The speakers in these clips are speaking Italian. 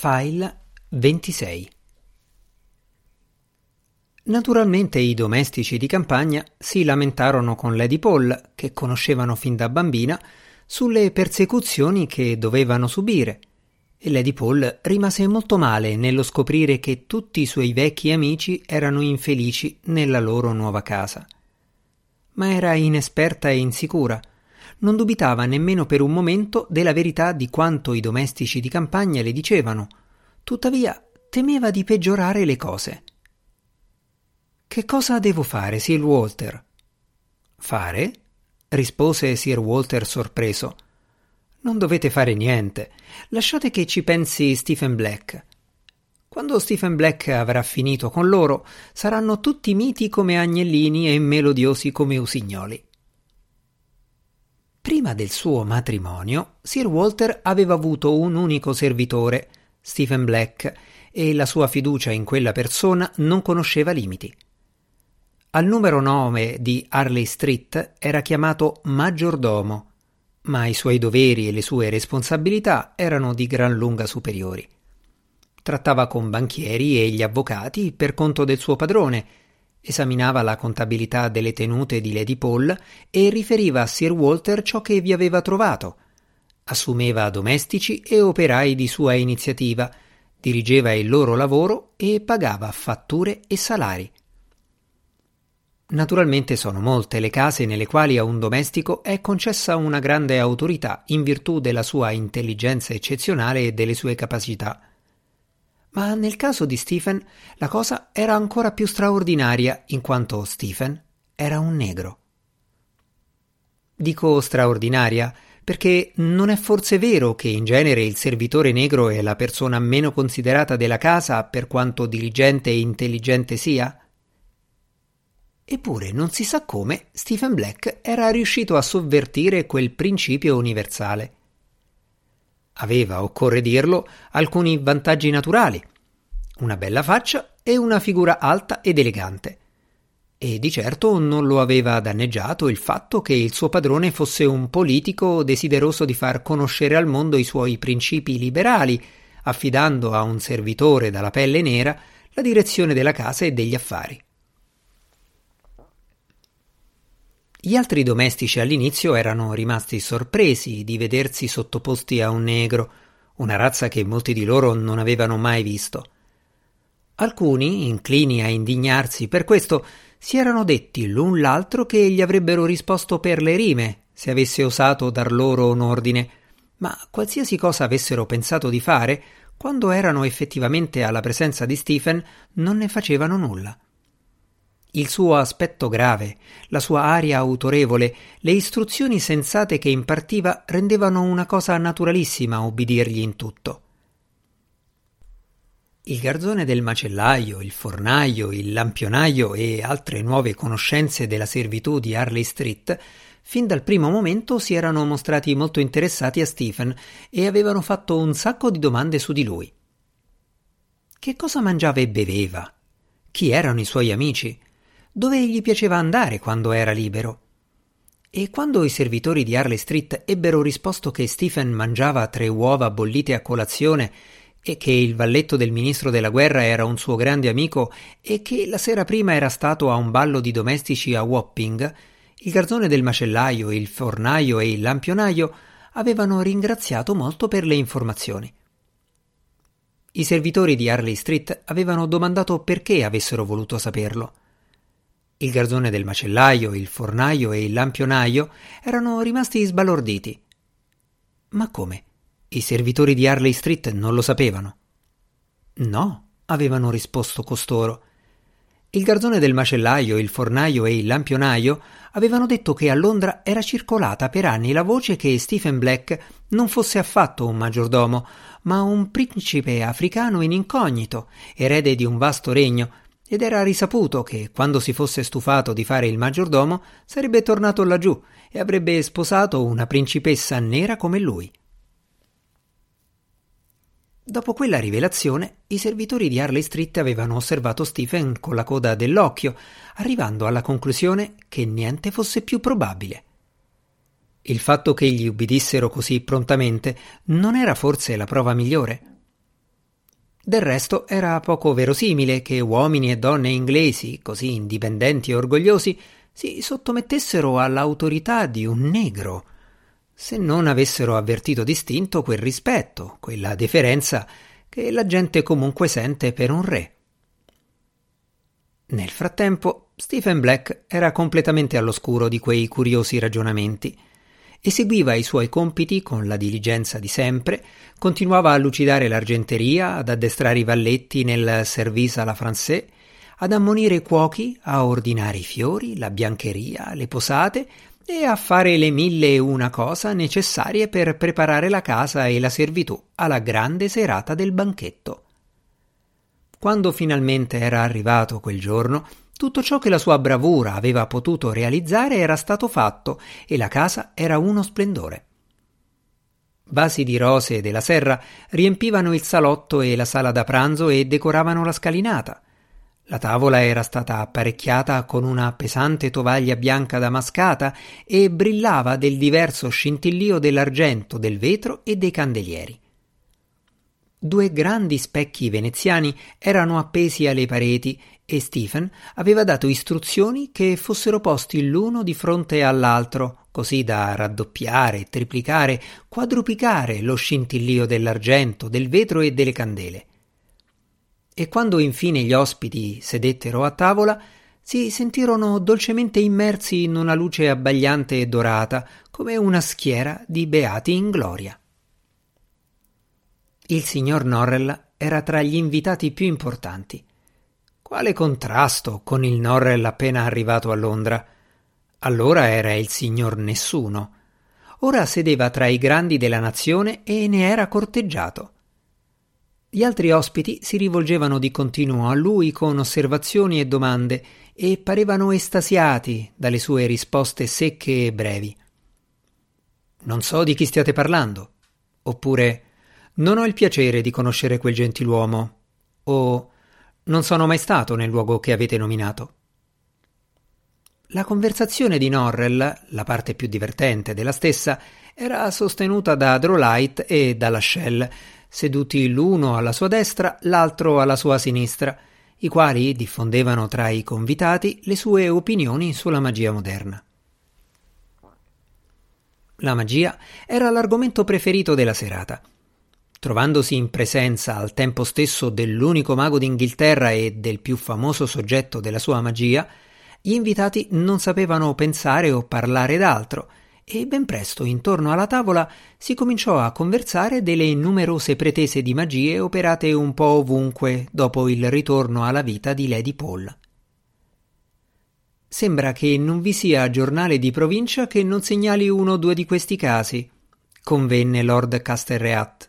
File 26 Naturalmente i domestici di campagna si lamentarono con Lady Paul, che conoscevano fin da bambina, sulle persecuzioni che dovevano subire, e Lady Paul rimase molto male nello scoprire che tutti i suoi vecchi amici erano infelici nella loro nuova casa. Ma era inesperta e insicura, non dubitava nemmeno per un momento della verità di quanto i domestici di campagna le dicevano, tuttavia temeva di peggiorare le cose. Che cosa devo fare, Sir Walter? Fare? rispose Sir Walter sorpreso. Non dovete fare niente. Lasciate che ci pensi Stephen Black. Quando Stephen Black avrà finito con loro, saranno tutti miti come agnellini e melodiosi come usignoli. Prima del suo matrimonio, Sir Walter aveva avuto un unico servitore, Stephen Black, e la sua fiducia in quella persona non conosceva limiti. Al numero 9 di Harley Street era chiamato maggiordomo, ma i suoi doveri e le sue responsabilità erano di gran lunga superiori. Trattava con banchieri e gli avvocati per conto del suo padrone esaminava la contabilità delle tenute di Lady Paul e riferiva a Sir Walter ciò che vi aveva trovato. Assumeva domestici e operai di sua iniziativa, dirigeva il loro lavoro e pagava fatture e salari. Naturalmente sono molte le case nelle quali a un domestico è concessa una grande autorità in virtù della sua intelligenza eccezionale e delle sue capacità. Ma nel caso di Stephen la cosa era ancora più straordinaria in quanto Stephen era un negro. Dico straordinaria perché non è forse vero che in genere il servitore negro è la persona meno considerata della casa per quanto diligente e intelligente sia? Eppure non si sa come Stephen Black era riuscito a sovvertire quel principio universale. Aveva, occorre dirlo, alcuni vantaggi naturali, una bella faccia e una figura alta ed elegante. E di certo non lo aveva danneggiato il fatto che il suo padrone fosse un politico desideroso di far conoscere al mondo i suoi principi liberali, affidando a un servitore dalla pelle nera la direzione della casa e degli affari. Gli altri domestici all'inizio erano rimasti sorpresi di vedersi sottoposti a un negro, una razza che molti di loro non avevano mai visto. Alcuni, inclini a indignarsi per questo, si erano detti l'un l'altro che gli avrebbero risposto per le rime se avesse osato dar loro un ordine, ma qualsiasi cosa avessero pensato di fare, quando erano effettivamente alla presenza di Stephen, non ne facevano nulla. Il suo aspetto grave, la sua aria autorevole, le istruzioni sensate che impartiva rendevano una cosa naturalissima ubbidirgli in tutto. Il garzone del macellaio, il fornaio, il lampionaio e altre nuove conoscenze della servitù di Harley Street fin dal primo momento si erano mostrati molto interessati a Stephen e avevano fatto un sacco di domande su di lui. Che cosa mangiava e beveva? Chi erano i suoi amici? Dove gli piaceva andare quando era libero. E quando i servitori di Harley Street ebbero risposto che Stephen mangiava tre uova bollite a colazione e che il valletto del ministro della guerra era un suo grande amico e che la sera prima era stato a un ballo di domestici a Wapping, il garzone del macellaio, il fornaio e il lampionaio avevano ringraziato molto per le informazioni. I servitori di Harley Street avevano domandato perché avessero voluto saperlo. Il garzone del macellaio, il fornaio e il lampionaio erano rimasti sbalorditi. Ma come? I servitori di Harley Street non lo sapevano? No, avevano risposto costoro. Il garzone del macellaio, il fornaio e il lampionaio avevano detto che a Londra era circolata per anni la voce che Stephen Black non fosse affatto un maggiordomo, ma un principe africano in incognito, erede di un vasto regno, ed era risaputo che, quando si fosse stufato di fare il maggiordomo, sarebbe tornato laggiù e avrebbe sposato una principessa nera come lui. Dopo quella rivelazione, i servitori di Harley Street avevano osservato Stephen con la coda dell'occhio, arrivando alla conclusione che niente fosse più probabile. Il fatto che gli ubbidissero così prontamente non era forse la prova migliore? Del resto era poco verosimile che uomini e donne inglesi, così indipendenti e orgogliosi, si sottomettessero all'autorità di un negro, se non avessero avvertito distinto quel rispetto, quella deferenza che la gente comunque sente per un re. Nel frattempo, Stephen Black era completamente all'oscuro di quei curiosi ragionamenti. Eseguiva i suoi compiti con la diligenza di sempre, continuava a lucidare l'argenteria, ad addestrare i valletti nel service à la française, ad ammonire i cuochi, a ordinare i fiori, la biancheria, le posate e a fare le mille e una cosa necessarie per preparare la casa e la servitù alla grande serata del banchetto. Quando finalmente era arrivato quel giorno, tutto ciò che la sua bravura aveva potuto realizzare era stato fatto e la casa era uno splendore. Vasi di rose della serra riempivano il salotto e la sala da pranzo e decoravano la scalinata. La tavola era stata apparecchiata con una pesante tovaglia bianca damascata e brillava del diverso scintillio dell'argento, del vetro e dei candelieri. Due grandi specchi veneziani erano appesi alle pareti e Stephen aveva dato istruzioni che fossero posti l'uno di fronte all'altro, così da raddoppiare, triplicare, quadruplicare lo scintillio dell'argento, del vetro e delle candele. E quando infine gli ospiti sedettero a tavola, si sentirono dolcemente immersi in una luce abbagliante e dorata, come una schiera di beati in gloria. Il signor Norrell era tra gli invitati più importanti. Quale contrasto con il Norrell appena arrivato a Londra. Allora era il signor Nessuno. Ora sedeva tra i grandi della nazione e ne era corteggiato. Gli altri ospiti si rivolgevano di continuo a lui con osservazioni e domande e parevano estasiati dalle sue risposte secche e brevi. Non so di chi stiate parlando. Oppure non ho il piacere di conoscere quel gentiluomo. O non sono mai stato nel luogo che avete nominato. La conversazione di Norrell, la parte più divertente della stessa, era sostenuta da Drolight e dalla Shell, seduti l'uno alla sua destra, l'altro alla sua sinistra, i quali diffondevano tra i convitati le sue opinioni sulla magia moderna. La magia era l'argomento preferito della serata Trovandosi in presenza al tempo stesso dell'unico mago d'Inghilterra e del più famoso soggetto della sua magia, gli invitati non sapevano pensare o parlare d'altro, e ben presto intorno alla tavola si cominciò a conversare delle numerose pretese di magie operate un po' ovunque dopo il ritorno alla vita di Lady Paul. Sembra che non vi sia giornale di provincia che non segnali uno o due di questi casi, convenne Lord Casterreat.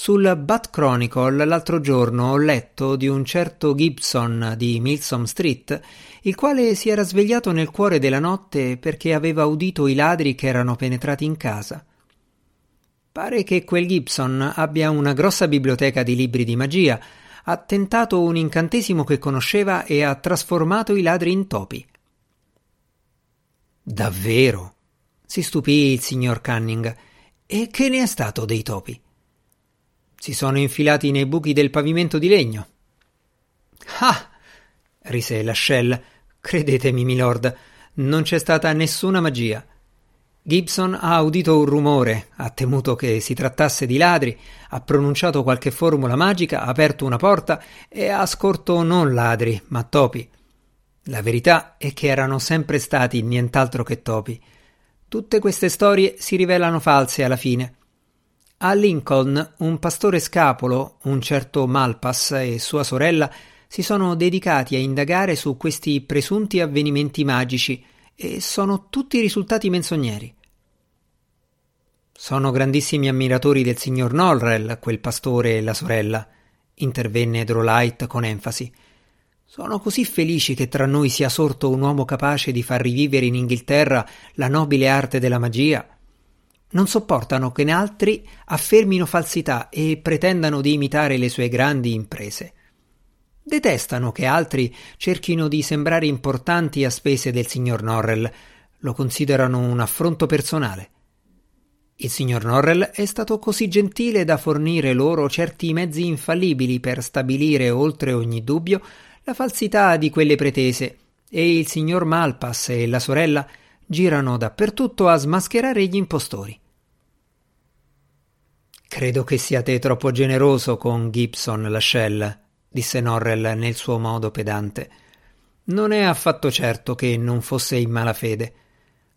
Sul Bat Chronicle l'altro giorno ho letto di un certo Gibson di Milsom Street, il quale si era svegliato nel cuore della notte perché aveva udito i ladri che erano penetrati in casa. Pare che quel Gibson abbia una grossa biblioteca di libri di magia, ha tentato un incantesimo che conosceva e ha trasformato i ladri in topi. Davvero? si stupì il signor Canning. E che ne è stato dei topi? Si sono infilati nei buchi del pavimento di legno. Ah! rise Lascelle. Credetemi, milord, non c'è stata nessuna magia. Gibson ha udito un rumore, ha temuto che si trattasse di ladri, ha pronunciato qualche formula magica, ha aperto una porta e ha scorto non ladri, ma topi. La verità è che erano sempre stati nient'altro che topi. Tutte queste storie si rivelano false alla fine. A Lincoln un pastore scapolo, un certo Malpass e sua sorella si sono dedicati a indagare su questi presunti avvenimenti magici e sono tutti risultati menzogneri. Sono grandissimi ammiratori del signor Norrell, quel pastore e la sorella, intervenne Drolight con enfasi. Sono così felici che tra noi sia sorto un uomo capace di far rivivere in Inghilterra la nobile arte della magia non sopportano che altri affermino falsità e pretendano di imitare le sue grandi imprese. Detestano che altri cerchino di sembrare importanti a spese del signor Norrell, lo considerano un affronto personale. Il signor Norrell è stato così gentile da fornire loro certi mezzi infallibili per stabilire oltre ogni dubbio la falsità di quelle pretese, e il signor Malpass e la sorella girano dappertutto a smascherare gli impostori. Credo che siate troppo generoso con Gibson Lascelles, disse Norrell nel suo modo pedante. Non è affatto certo che non fosse in malafede.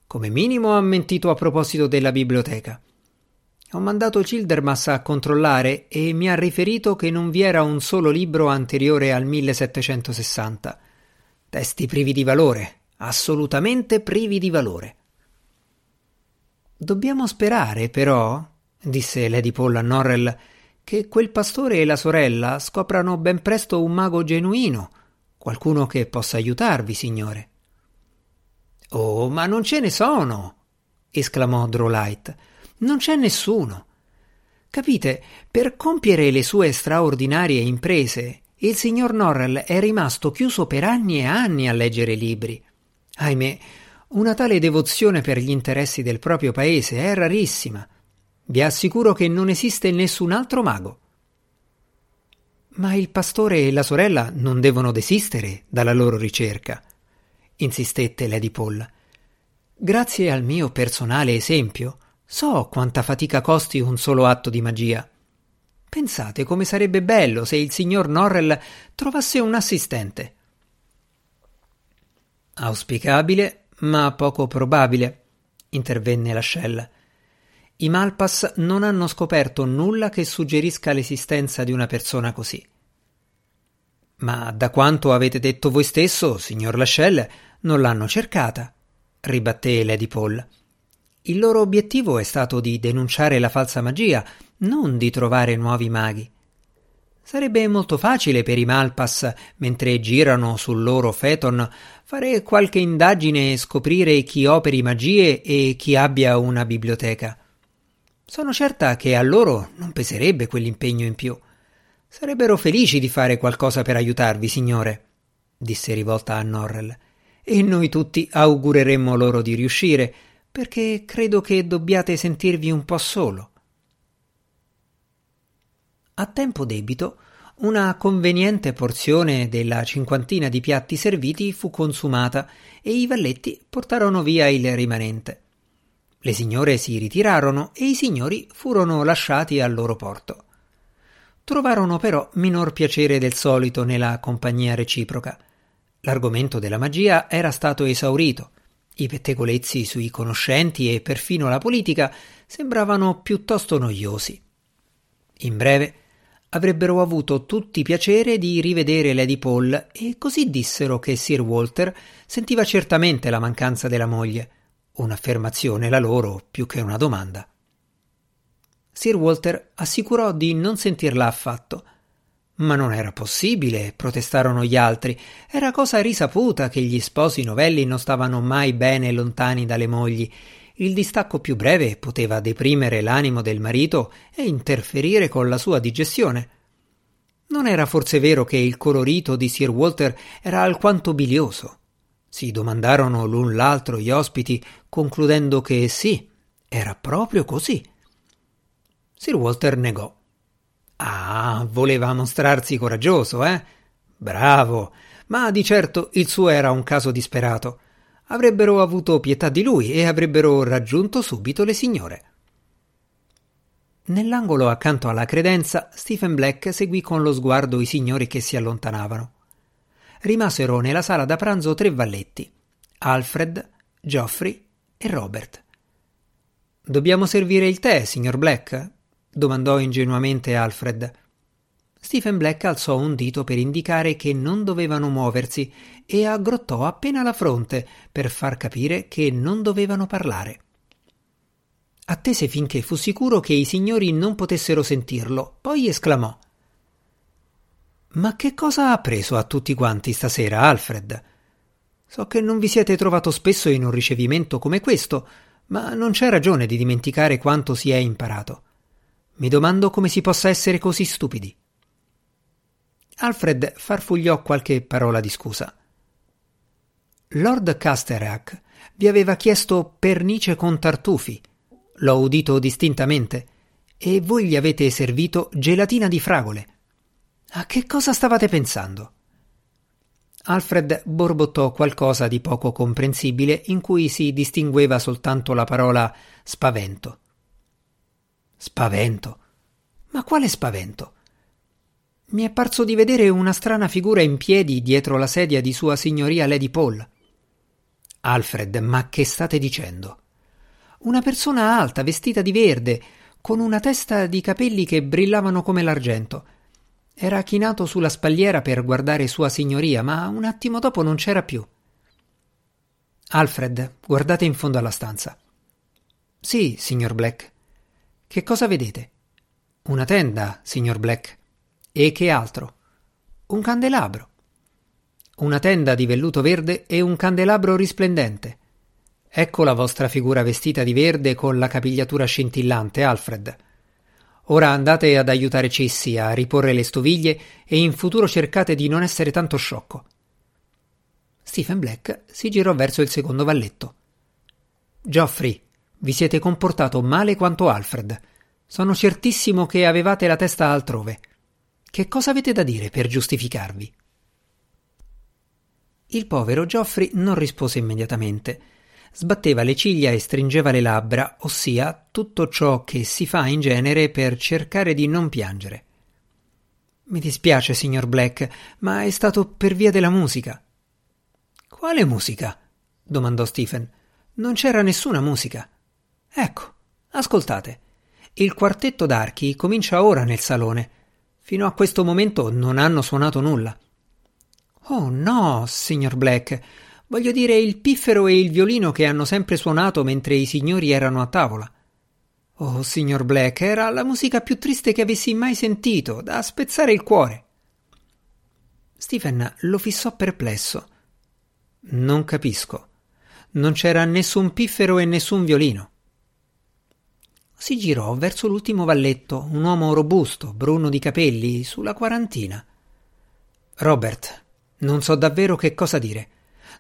Come minimo ha mentito a proposito della biblioteca. Ho mandato Childermas a controllare e mi ha riferito che non vi era un solo libro anteriore al 1760. Testi privi di valore, assolutamente privi di valore. Dobbiamo sperare, però, disse Lady Paul a Norrell, che quel pastore e la sorella scoprano ben presto un mago genuino, qualcuno che possa aiutarvi, signore. Oh, ma non ce ne sono! esclamò Drolight. Non c'è nessuno. Capite, per compiere le sue straordinarie imprese, il signor Norrell è rimasto chiuso per anni e anni a leggere libri. Ahimè, una tale devozione per gli interessi del proprio paese è rarissima. Vi assicuro che non esiste nessun altro mago. Ma il pastore e la sorella non devono desistere dalla loro ricerca insistette Lady Paul. Grazie al mio personale esempio, so quanta fatica costi un solo atto di magia. Pensate come sarebbe bello se il signor Norrell trovasse un assistente. Auspicabile, ma poco probabile, intervenne l'ascella. I Malpas non hanno scoperto nulla che suggerisca l'esistenza di una persona così. Ma da quanto avete detto voi stesso, signor Lascelle, non l'hanno cercata, ribatté Lady Paul. Il loro obiettivo è stato di denunciare la falsa magia, non di trovare nuovi maghi. Sarebbe molto facile per i Malpas, mentre girano sul loro Phaeton, fare qualche indagine e scoprire chi operi magie e chi abbia una biblioteca. Sono certa che a loro non peserebbe quell'impegno in più. Sarebbero felici di fare qualcosa per aiutarvi, signore, disse rivolta a Norrell e noi tutti augureremmo loro di riuscire, perché credo che dobbiate sentirvi un po' solo. A tempo debito, una conveniente porzione della cinquantina di piatti serviti fu consumata e i valletti portarono via il rimanente. Le signore si ritirarono e i signori furono lasciati al loro porto. Trovarono però minor piacere del solito nella compagnia reciproca. L'argomento della magia era stato esaurito. I pettegolezzi sui conoscenti e perfino la politica sembravano piuttosto noiosi. In breve, avrebbero avuto tutti piacere di rivedere Lady Paul e così dissero che Sir Walter sentiva certamente la mancanza della moglie, un'affermazione la loro più che una domanda. Sir Walter assicurò di non sentirla affatto ma non era possibile, protestarono gli altri. Era cosa risaputa che gli sposi novelli non stavano mai bene lontani dalle mogli. Il distacco più breve poteva deprimere l'animo del marito e interferire con la sua digestione. Non era forse vero che il colorito di Sir Walter era alquanto bilioso? Si domandarono l'un l'altro gli ospiti, concludendo che sì, era proprio così. Sir Walter negò. Ah, voleva mostrarsi coraggioso, eh? Bravo, ma di certo il suo era un caso disperato. Avrebbero avuto pietà di lui e avrebbero raggiunto subito le signore. Nell'angolo accanto alla credenza, Stephen Black seguì con lo sguardo i signori che si allontanavano. Rimasero nella sala da pranzo tre valletti: Alfred, Geoffrey e Robert. Dobbiamo servire il tè, signor Black? domandò ingenuamente Alfred. Stephen Black alzò un dito per indicare che non dovevano muoversi e aggrottò appena la fronte per far capire che non dovevano parlare. Attese finché fu sicuro che i signori non potessero sentirlo, poi esclamò Ma che cosa ha preso a tutti quanti stasera, Alfred? So che non vi siete trovato spesso in un ricevimento come questo, ma non c'è ragione di dimenticare quanto si è imparato. Mi domando come si possa essere così stupidi. Alfred farfugliò qualche parola di scusa. Lord Casterac vi aveva chiesto pernice con tartufi. l'ho udito distintamente. E voi gli avete servito gelatina di fragole. A che cosa stavate pensando? Alfred borbottò qualcosa di poco comprensibile in cui si distingueva soltanto la parola spavento. Spavento? Ma quale spavento? Mi è parso di vedere una strana figura in piedi dietro la sedia di Sua Signoria Lady Paul. Alfred, ma che state dicendo? Una persona alta, vestita di verde, con una testa di capelli che brillavano come l'argento. Era chinato sulla spalliera per guardare Sua Signoria, ma un attimo dopo non c'era più. Alfred, guardate in fondo alla stanza. Sì, signor Black. Che cosa vedete? Una tenda, signor Black. E che altro? Un candelabro. Una tenda di velluto verde e un candelabro risplendente. Ecco la vostra figura vestita di verde con la capigliatura scintillante, Alfred. Ora andate ad aiutare Cissi a riporre le stoviglie e in futuro cercate di non essere tanto sciocco. Stephen Black si girò verso il secondo valletto. Geoffrey, vi siete comportato male quanto Alfred. Sono certissimo che avevate la testa altrove. Che cosa avete da dire per giustificarvi? Il povero Geoffrey non rispose immediatamente sbatteva le ciglia e stringeva le labbra, ossia tutto ciò che si fa in genere per cercare di non piangere. Mi dispiace, signor Black, ma è stato per via della musica. Quale musica? domandò Stephen. Non c'era nessuna musica. Ecco, ascoltate. Il quartetto d'archi comincia ora nel salone. Fino a questo momento non hanno suonato nulla. Oh no, signor Black, Voglio dire il piffero e il violino che hanno sempre suonato mentre i signori erano a tavola. Oh, signor Black, era la musica più triste che avessi mai sentito, da spezzare il cuore. Stephen lo fissò perplesso. Non capisco. Non c'era nessun piffero e nessun violino. Si girò verso l'ultimo valletto, un uomo robusto, bruno di capelli, sulla quarantina. Robert, non so davvero che cosa dire.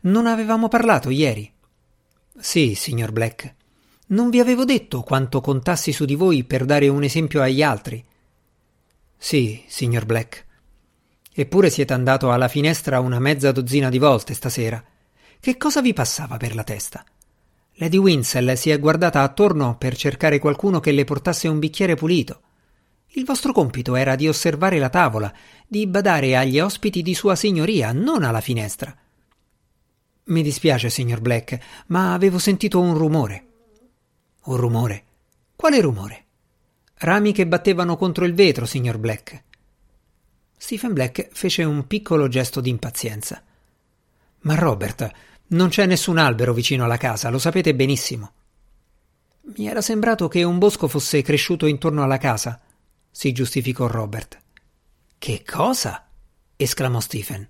Non avevamo parlato ieri? Sì, signor Black. Non vi avevo detto quanto contassi su di voi per dare un esempio agli altri? Sì, signor Black. Eppure siete andato alla finestra una mezza dozzina di volte stasera. Che cosa vi passava per la testa? Lady Winsell si è guardata attorno per cercare qualcuno che le portasse un bicchiere pulito. Il vostro compito era di osservare la tavola, di badare agli ospiti di sua signoria, non alla finestra. Mi dispiace, signor Black, ma avevo sentito un rumore. Un rumore? Quale rumore? Rami che battevano contro il vetro, signor Black. Stephen Black fece un piccolo gesto di impazienza. Ma Robert, non c'è nessun albero vicino alla casa, lo sapete benissimo. Mi era sembrato che un bosco fosse cresciuto intorno alla casa, si giustificò Robert. Che cosa? esclamò Stephen.